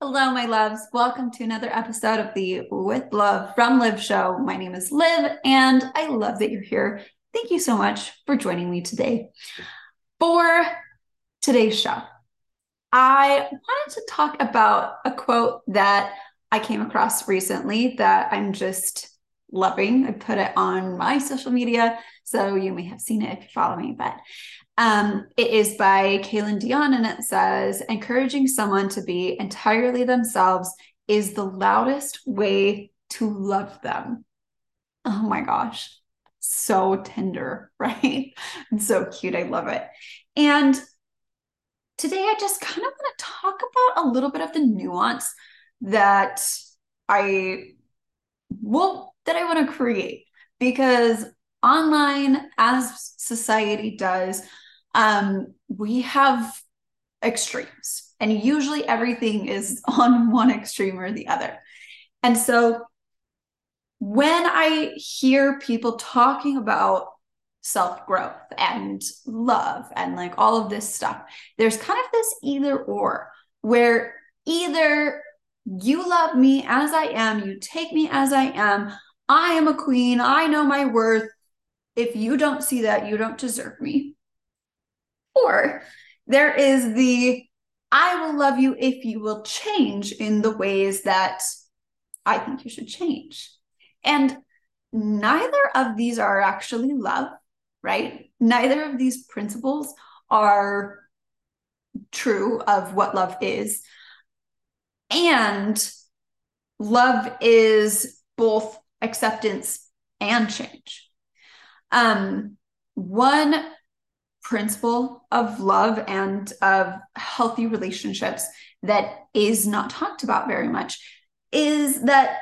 Hello, my loves. Welcome to another episode of the With Love from Liv show. My name is Liv, and I love that you're here. Thank you so much for joining me today. For today's show, I wanted to talk about a quote that I came across recently that I'm just loving. I put it on my social media, so you may have seen it if you follow me, but um, it is by Cailin Dion, and it says, encouraging someone to be entirely themselves is the loudest way to love them. Oh my gosh. So tender, right? And so cute. I love it. And today I just kind of want to talk about a little bit of the nuance that I well that I want to create because online as society does um, we have extremes, and usually everything is on one extreme or the other. And so when I hear people talking about self growth and love and like all of this stuff, there's kind of this either or where either you love me as I am, you take me as I am, I am a queen, I know my worth. If you don't see that, you don't deserve me. Or there is the I will love you if you will change in the ways that I think you should change. And neither of these are actually love, right? Neither of these principles are true of what love is. And love is both acceptance and change. Um, one principle of love and of healthy relationships that is not talked about very much is that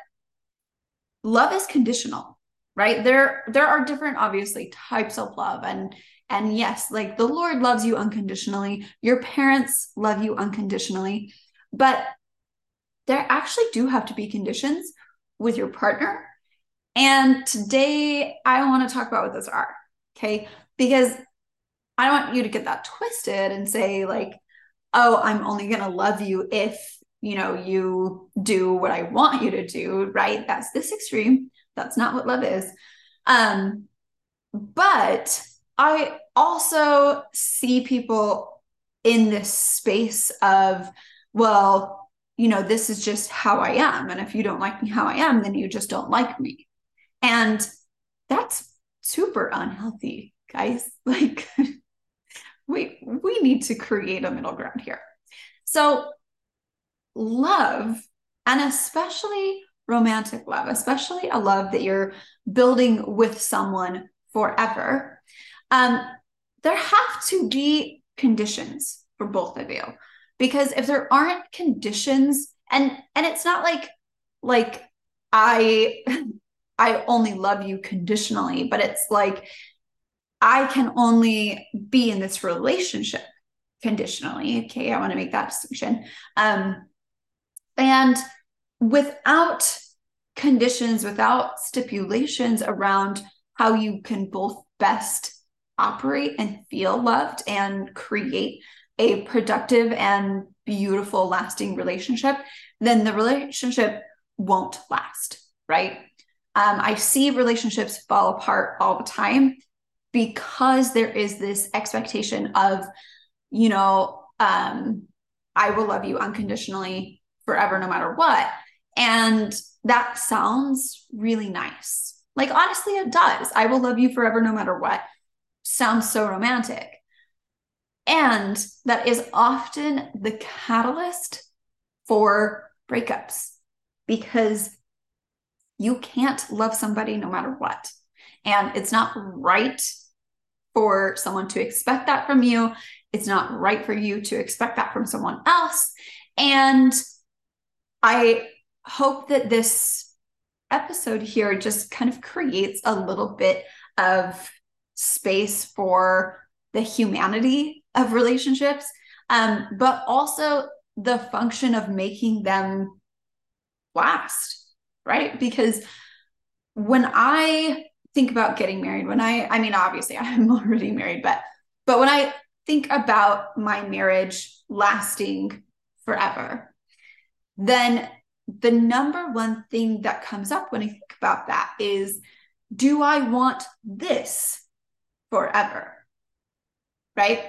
love is conditional right? There there are different obviously types of love. And and yes like the lord loves you unconditionally. Your parents love you unconditionally. But there actually do have to be conditions with your partner. And today i want to talk about what those are okay? Because I don't want you to get that twisted and say, like, oh, I'm only going to love you if, you know, you do what I want you to do, right? That's this extreme. That's not what love is. Um, but I also see people in this space of, well, you know, this is just how I am. And if you don't like me how I am, then you just don't like me. And that's super unhealthy, guys. Like, we we need to create a middle ground here. So love and especially romantic love especially a love that you're building with someone forever um, there have to be conditions for both of you. Because if there aren't conditions and and it's not like like i i only love you conditionally but it's like I can only be in this relationship conditionally. Okay, I want to make that distinction. Um, and without conditions, without stipulations around how you can both best operate and feel loved and create a productive and beautiful, lasting relationship, then the relationship won't last, right? Um, I see relationships fall apart all the time because there is this expectation of, you know, um, I will love you unconditionally forever, no matter what. And that sounds really nice. Like, honestly, it does. I will love you forever, no matter what. Sounds so romantic. And that is often the catalyst for breakups because you can't love somebody no matter what. And it's not right for someone to expect that from you. It's not right for you to expect that from someone else. And I hope that this episode here just kind of creates a little bit of space for the humanity of relationships, um, but also the function of making them last, right? Because when I think about getting married, when I, I mean, obviously I'm already married, but, but when I think about my marriage lasting forever, then the number one thing that comes up when I think about that is do I want this forever? Right.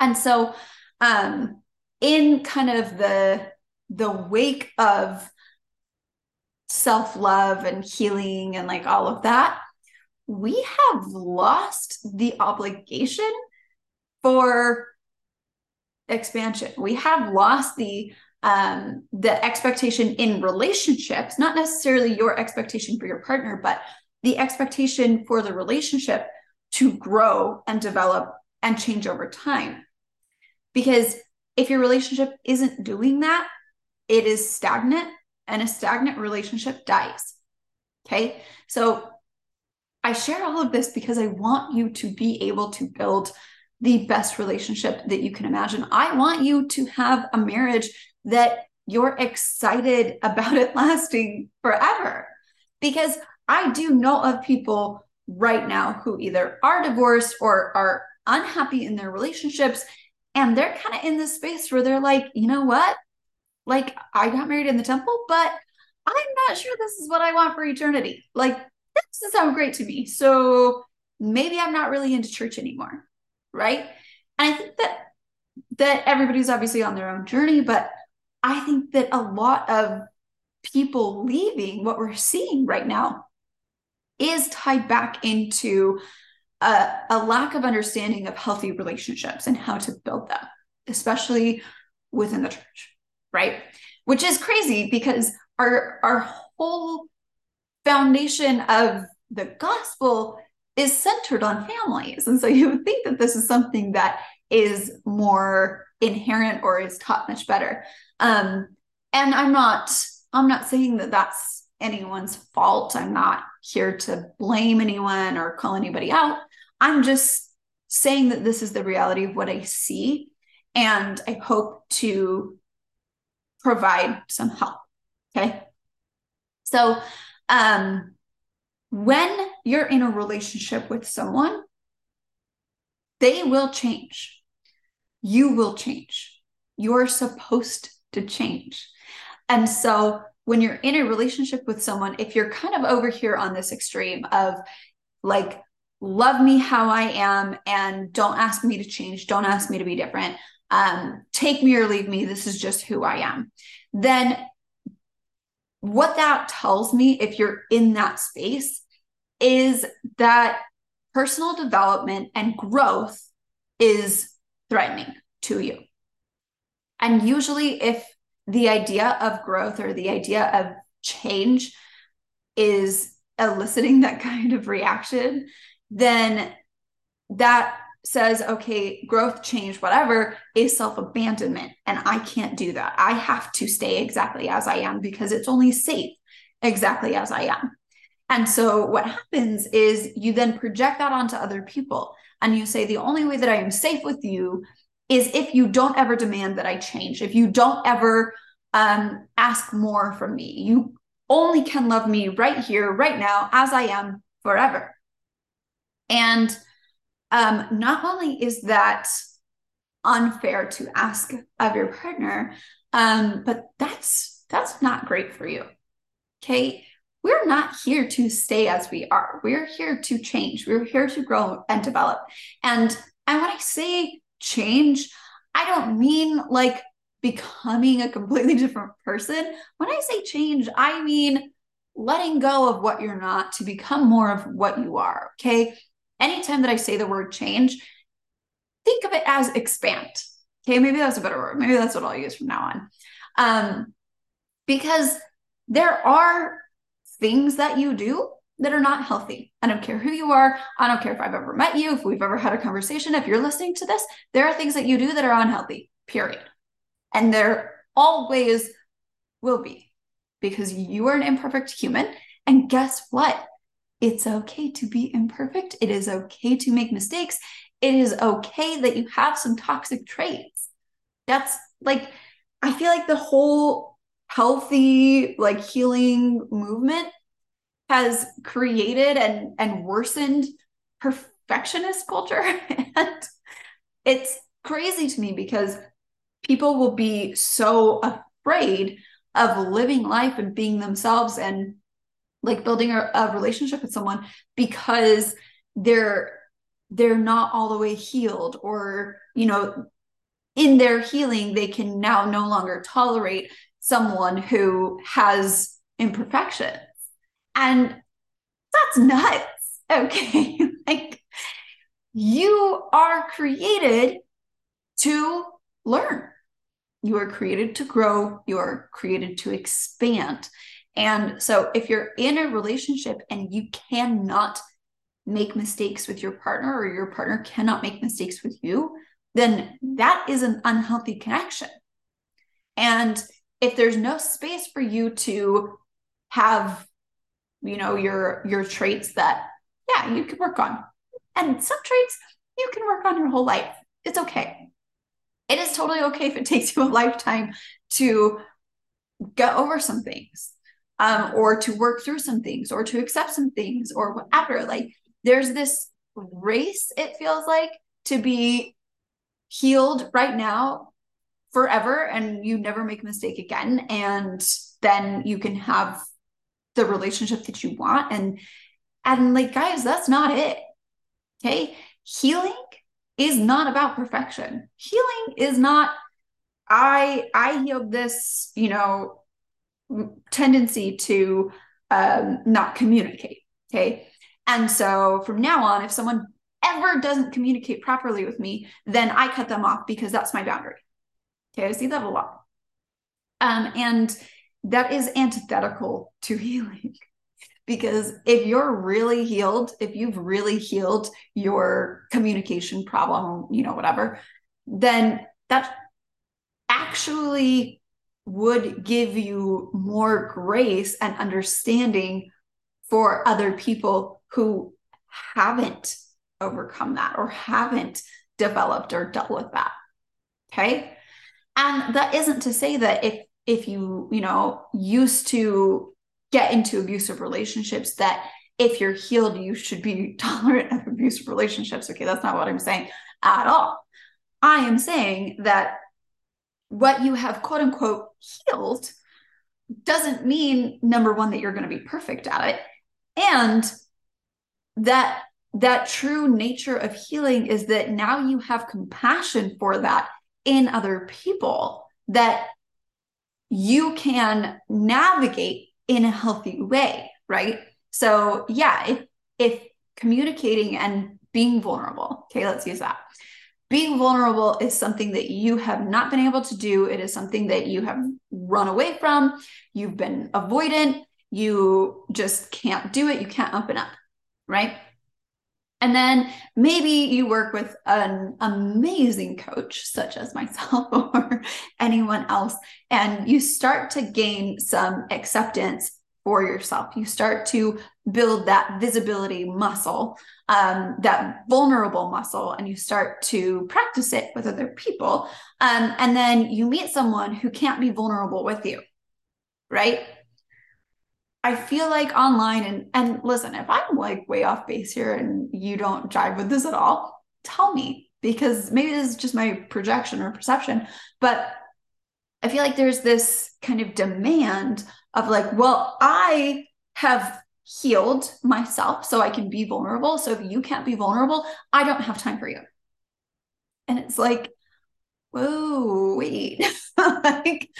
And so, um, in kind of the the wake of self-love and healing and like all of that we have lost the obligation for expansion. We have lost the um the expectation in relationships not necessarily your expectation for your partner but the expectation for the relationship to grow and develop and change over time. Because if your relationship isn't doing that it is stagnant and a stagnant relationship dies. Okay. So I share all of this because I want you to be able to build the best relationship that you can imagine. I want you to have a marriage that you're excited about it lasting forever. Because I do know of people right now who either are divorced or are unhappy in their relationships. And they're kind of in this space where they're like, you know what? Like, I got married in the temple, but I'm not sure this is what I want for eternity. Like, that doesn't sound great to me. So maybe I'm not really into church anymore. Right. And I think that that everybody's obviously on their own journey, but I think that a lot of people leaving what we're seeing right now is tied back into a, a, lack of understanding of healthy relationships and how to build them, especially within the church right? Which is crazy because our our whole foundation of the gospel is centered on families. And so you would think that this is something that is more inherent or is taught much better. Um, and I'm not I'm not saying that that's anyone's fault. I'm not here to blame anyone or call anybody out. I'm just saying that this is the reality of what I see and I hope to provide some help. Okay. So, um, when you're in a relationship with someone, they will change. You will change. You're supposed to change. And so, when you're in a relationship with someone, if you're kind of over here on this extreme of like, love me how I am and don't ask me to change, don't ask me to be different, um, take me or leave me, this is just who I am, then what that tells me, if you're in that space, is that personal development and growth is threatening to you. And usually, if the idea of growth or the idea of change is eliciting that kind of reaction, then that says, okay, growth, change, whatever, is self abandonment. And I can't do that. I have to stay exactly as I am because it's only safe exactly as I am. And so what happens is you then project that onto other people and you say, the only way that I am safe with you is if you don't ever demand that I change, if you don't ever um, ask more from me. You only can love me right here, right now, as I am forever. And um, not only is that unfair to ask of your partner, um, but that's that's not great for you. Okay. We're not here to stay as we are. We're here to change. We're here to grow and develop. And and when I say change, I don't mean like becoming a completely different person. When I say change, I mean letting go of what you're not to become more of what you are. Okay anytime that I say the word change, think of it as expand. Okay, maybe that's a better word. Maybe that's what I'll use from now on. Um, because there are things that you do that are not healthy. I don't care who you are. I don't care if I've ever met you, if we've ever had a conversation. If you're listening to this, there are things that you do that are unhealthy, period. And there always will be because you are an imperfect human. And guess what? It's okay to be imperfect. It is okay to make mistakes. It is okay that you have some toxic traits. That's like, I feel like the whole healthy, like healing movement has created and, and worsened perfectionist culture. and it's crazy to me because people will be so afraid of living life and being themselves and like building a, a relationship with someone because they're they're not all the way healed or you know in their healing they can now no longer tolerate someone who has imperfections. And that's nuts. Okay. Like you are created to learn. You are created to grow. You are created to expand and so if you're in a relationship and you cannot make mistakes with your partner or your partner cannot make mistakes with you, then that is an unhealthy connection. And if there's no space for you to have, you know, your your traits that yeah, you can work on. And some traits you can work on your whole life. It's okay. It is totally okay if it takes you a lifetime to get over some things um, or to work through some things or to accept some things or whatever. Like there's this race, it feels like, to be healed right now forever and you never make a mistake again. And then you can have the relationship that you want. And and like guys, that's not it. Okay. Healing is not about perfection. Healing is not I I healed this, you know, tendency to um, not communicate. Okay. And so from now on, if someone ever doesn't communicate properly with me, then I cut them off because that's my boundary. Okay. I see that a lot. Um, and that is antithetical to healing. because if you're really healed, if you've really healed your communication problem, you know, whatever, then that actually would give you more grace and understanding for other people who haven't overcome that or haven't developed or dealt with that okay? And that isn't to say that if if you you know used to get into abusive relationships that if you're healed you should be tolerant of abusive relationships okay? That's not what i'm saying at all. I am saying that what you have quote unquote healed doesn't mean number one that you're going to be perfect at it. And that that true nature of healing is that now you have compassion for that in other people that you can navigate in a healthy way right? So yeah if if communicating and being vulnerable okay let's use that being vulnerable is something that you have not been able to do. It is something that you have run away from. You've been avoidant. You just can't do it. You can't open up, right? And then maybe you work with an amazing coach, such as myself or anyone else, and you start to gain some acceptance for yourself. You start to build that visibility muscle, um, that vulnerable muscle, and you start to practice it with other people. Um, and then you meet someone who can't be vulnerable with you, right? I feel like online, and and listen, if I'm like way off base here and you don't jive with this at all, tell me because maybe this is just my projection or perception. But I feel like there's this kind of demand of like, well, I have healed myself so I can be vulnerable. So if you can't be vulnerable, I don't have time for you. And it's like, whoa, wait. like,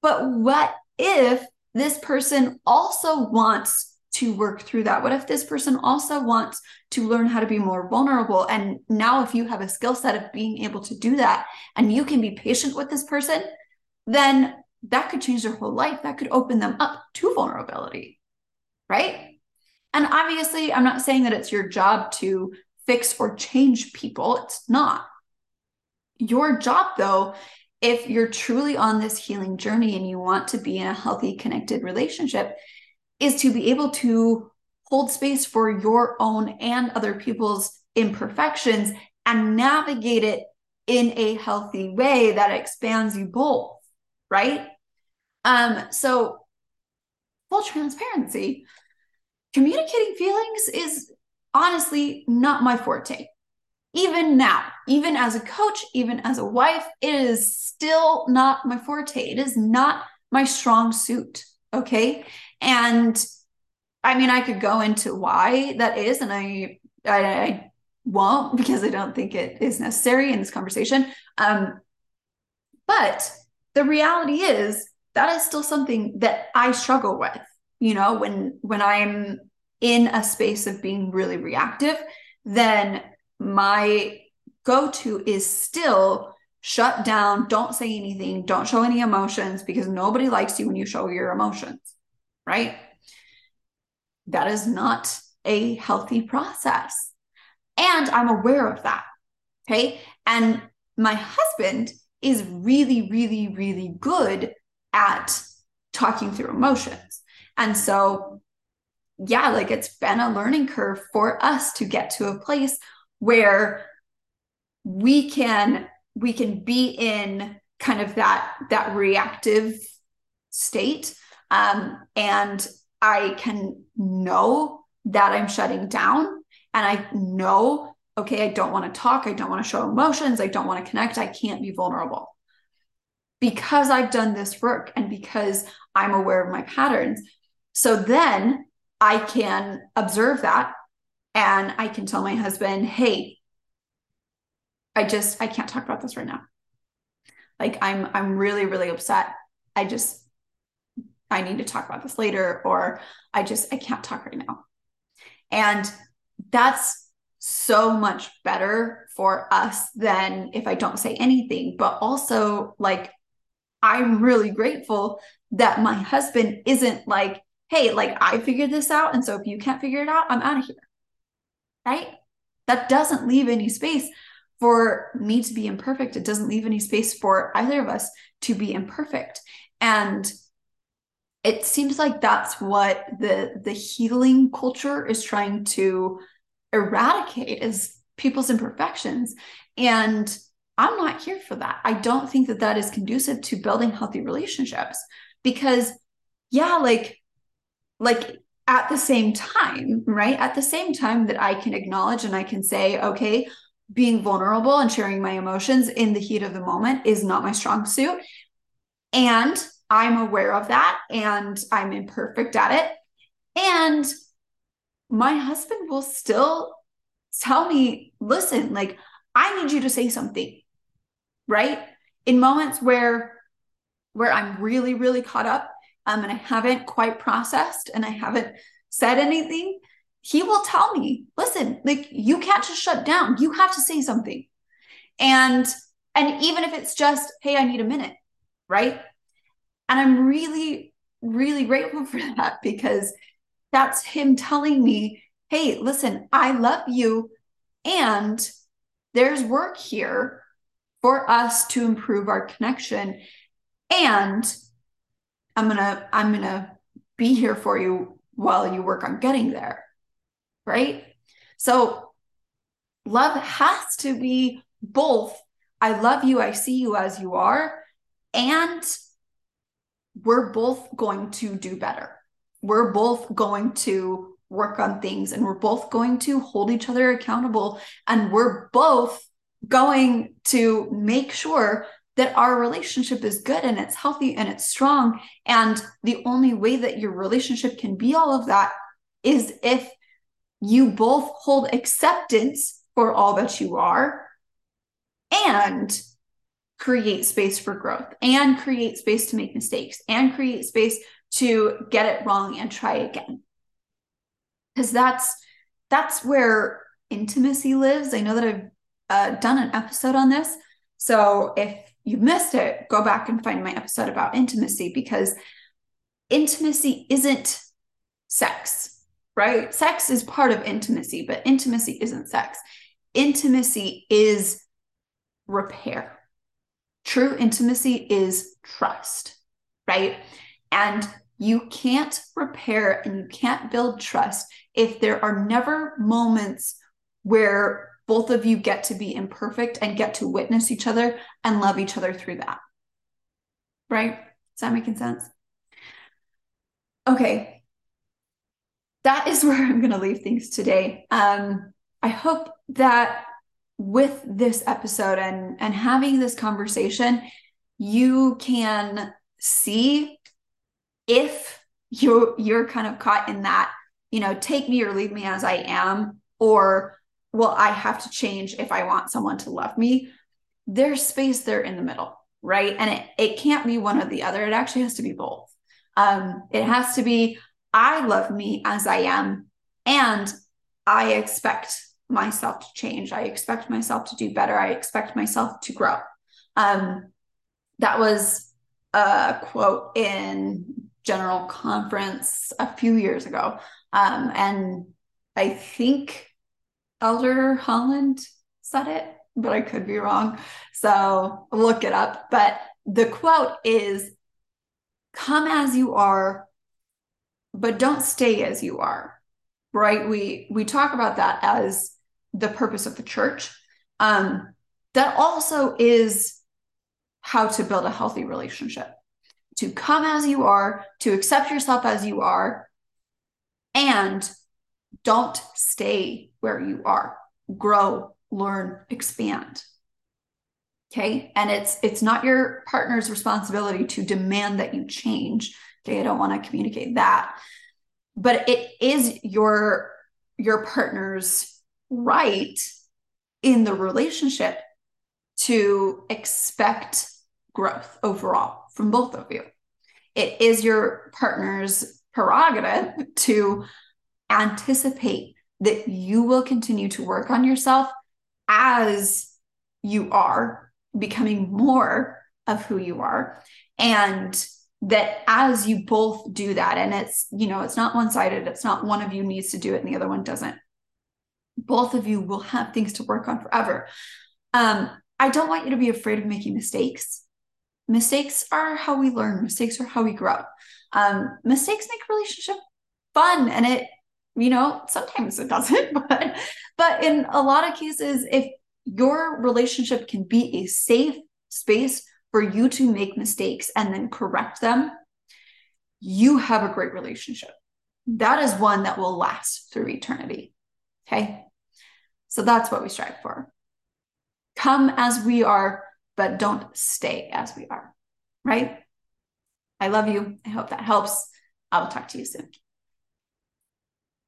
but what if this person also wants to work through that? What if this person also wants to learn how to be more vulnerable? And now, if you have a skill set of being able to do that and you can be patient with this person, then that could change their whole life. That could open them up to vulnerability, right? And obviously, I'm not saying that it's your job to fix or change people. It's not. Your job, though, if you're truly on this healing journey and you want to be in a healthy, connected relationship, is to be able to hold space for your own and other people's imperfections and navigate it in a healthy way that expands you both right? Um, so full transparency, communicating feelings is honestly not my forte. even now, even as a coach, even as a wife, it is still not my forte. It is not my strong suit. Okay. And I mean, I could go into why that is, and I, I, I won't because I don't think it is necessary in this conversation. Um, but the reality is that is still something that I struggle with. You know, when when I'm in a space of being really reactive, then my go-to is still shut down, don't say anything, don't show any emotions because nobody likes you when you show your emotions, right? That is not a healthy process. And I'm aware of that. Okay. And my husband is really, really, really good at talking through emotions. And so, yeah, like it's been a learning curve for us to get to a place where we can we can be in kind of that that reactive state. Um, and i can know that i'm shutting down. And i know okay i don't want to talk. I don't want to show emotions. I don't want to connect. I can't be vulnerable because i've done this work and because i'm aware of my patterns so then i can observe that and I can tell my husband, hey, I just I can't talk about this right now. Like I'm I'm really really upset. I just I need to talk about this later or I just I can't talk right now. And that's so much better for us than if I don't say anything, but also like I'm really grateful that my husband isn't like, hey, like I figured this out. And so if you can't figure it out, I'm out of here right? That doesn't leave any space for me to be imperfect. It doesn't leave any space for either of us to be imperfect. And it seems like that's what the the healing culture is trying to eradicate is people's imperfections and i'm not here for that i don't think that that is conducive to building healthy relationships because yeah like like at the same time, right? At the same time that I can acknowledge and I can say, okay, being vulnerable and sharing my emotions in the heat of the moment is not my strong suit. And I'm aware of that and I'm imperfect at it. And my husband will still tell me, listen, like, I need you to say something, right? In moments where where I'm really, really caught up um, and I haven't quite processed and I haven't said anything, he will tell me, listen, like you can't just shut down. You have to say something. And and even if it's just, hey, I need a minute, right? And I'm really, really grateful for that because that's him telling me, hey, listen, I love you. And there's work here for us to improve our connection. And I'm gonna I'm gonna be here for you while you work on getting there. Right? So love has to be both I love you, I see you as you are, and we're both going to do better. We're both going to work on things and we're both going to hold each other accountable and we're both going to make sure that our relationship is good and it's healthy and it's strong. And the only way that your relationship can be all of that is if you both hold acceptance for all that you are and create space for growth and create space to make mistakes and create space to get it wrong and try again because that's that's where intimacy lives i know that i've uh, done an episode on this so if you missed it, go back and find my episode about intimacy because intimacy isn't sex, right? Sex is part of intimacy, but intimacy isn't sex. Intimacy is repair. True intimacy is trust, right? And you can't repair and you can't build trust if there are never moments where both of you get to be imperfect and get to witness each other and love each other through that. Right? Is that making sense? Okay. That is where I'm going to leave things today. Um, I hope that with this episode and and having this conversation you can see if you you're kind of caught in that you know take me or leave me as i am or well i have to change if i want someone to love me there's space there in the middle right and it, it can't be one or the other it actually has to be both um it has to be i love me as i am and i expect myself to change. I expect myself to do better. I expect myself to grow. Um, that was a quote in General Conference a few years ago. Um, and I think Elder Holland said it, but I could be wrong. So look it up. But the quote is come as you are, but don't stay as you are. Right? We we talk about that as the purpose of the church. Um, that also is how to build a healthy relationship to come as you are, to accept yourself as you are, and don't stay where you are. Grow, learn, expand. Okay. And it's it's not your partner's responsibility to demand that you change. Okay. I don't want to communicate that. But it is your your partner's right in the relationship to expect growth overall from both of you. It is your partner's prerogative to anticipate that you will continue to work on yourself as you are becoming more of who you are and that as you both do that and it's you know it's not one sided it's not one of you needs to do it and the other one doesn't both of you will have things to work on forever. Um, I don't want you to be afraid of making mistakes. Mistakes are how we learn, mistakes are how we grow. Um, mistakes make relationship fun and it, you know, sometimes it doesn't, but but in a lot of cases, if your relationship can be a safe space for you to make mistakes and then correct them, you have a great relationship. That is one that will last through eternity. Okay. So that's what we strive for. Come as we are, but don't stay as we are. Right? I love you. I hope that helps. I will talk to you soon.